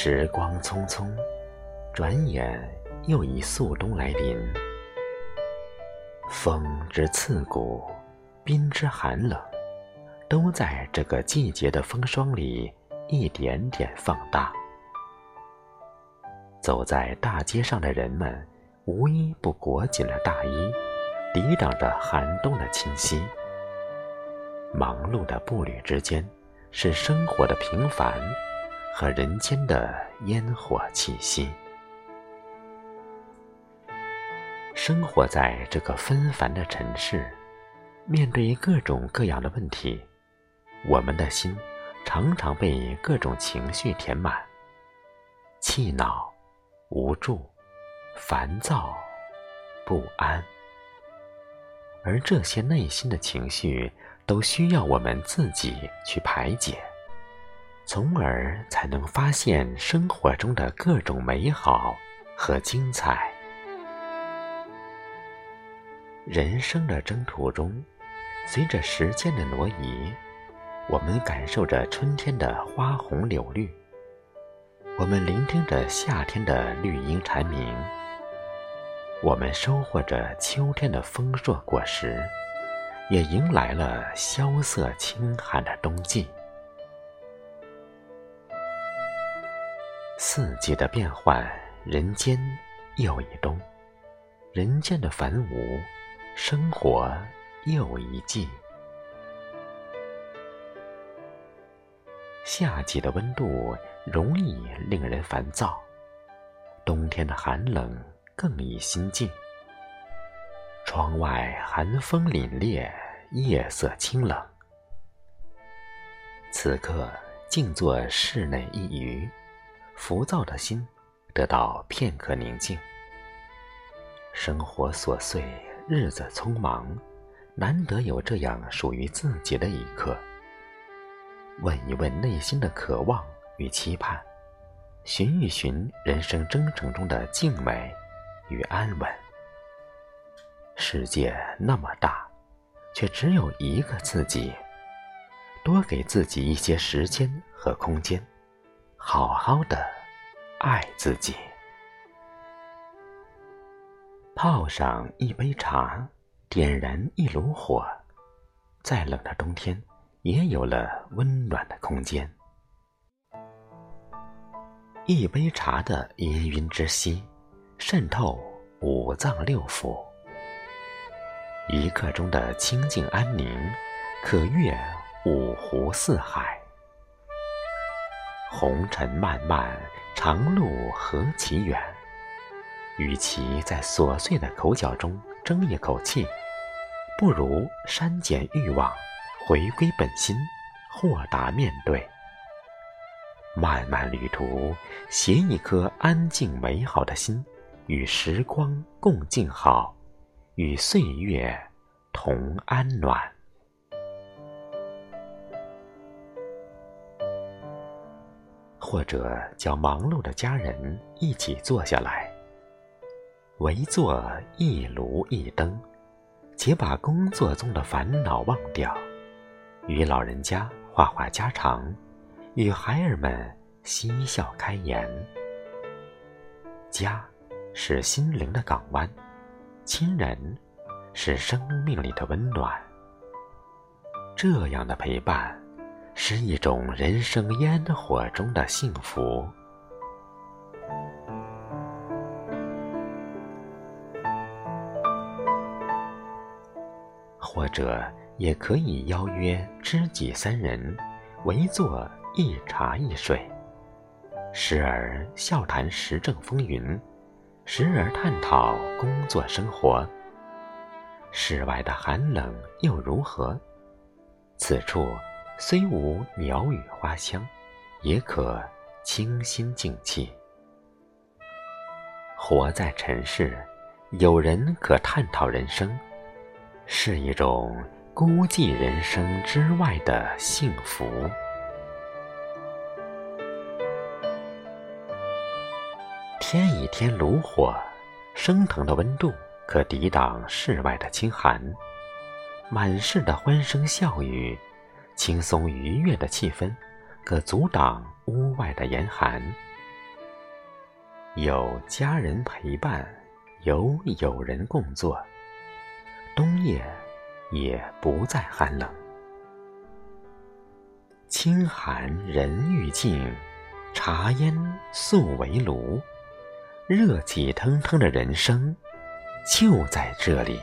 时光匆匆，转眼又一肃冬来临。风之刺骨，冰之寒冷，都在这个季节的风霜里一点点放大。走在大街上的人们，无一不裹紧了大衣，抵挡着寒冬的侵袭。忙碌的步履之间，是生活的平凡。和人间的烟火气息。生活在这个纷繁的城市，面对各种各样的问题，我们的心常常被各种情绪填满：气恼、无助、烦躁、不安。而这些内心的情绪，都需要我们自己去排解。从而才能发现生活中的各种美好和精彩。人生的征途中，随着时间的挪移，我们感受着春天的花红柳绿，我们聆听着夏天的绿荫蝉鸣，我们收获着秋天的丰硕果实，也迎来了萧瑟清寒的冬季。四季的变换，人间又一冬；人间的繁芜，生活又一季。夏季的温度容易令人烦躁，冬天的寒冷更易心静。窗外寒风凛冽，夜色清冷。此刻静坐室内一隅。浮躁的心得到片刻宁静。生活琐碎，日子匆忙，难得有这样属于自己的一刻。问一问内心的渴望与期盼，寻一寻人生征程中的静美与安稳。世界那么大，却只有一个自己。多给自己一些时间和空间。好好的爱自己，泡上一杯茶，点燃一炉火，再冷的冬天也有了温暖的空间。一杯茶的氤氲之息，渗透五脏六腑；一刻钟的清静安宁，可悦五湖四海。红尘漫漫，长路何其远。与其在琐碎的口角中争一口气，不如删减欲望，回归本心，豁达面对。漫漫旅途，携一颗安静美好的心，与时光共静好，与岁月同安暖。或者叫忙碌的家人一起坐下来，围坐一炉一灯，且把工作中的烦恼忘掉，与老人家话话家常，与孩儿们嬉笑开颜。家是心灵的港湾，亲人是生命里的温暖。这样的陪伴。是一种人生烟火中的幸福，或者也可以邀约知己三人，围坐一茶一水，时而笑谈时政风云，时而探讨工作生活。室外的寒冷又如何？此处。虽无鸟语花香，也可清心静气。活在尘世，有人可探讨人生，是一种孤寂人生之外的幸福。添一添炉火，升腾的温度可抵挡室外的清寒，满室的欢声笑语。轻松愉悦的气氛，可阻挡屋外的严寒。有家人陪伴，有友人共坐，冬夜也不再寒冷。清寒人欲静，茶烟素为炉，热气腾腾的人生就在这里。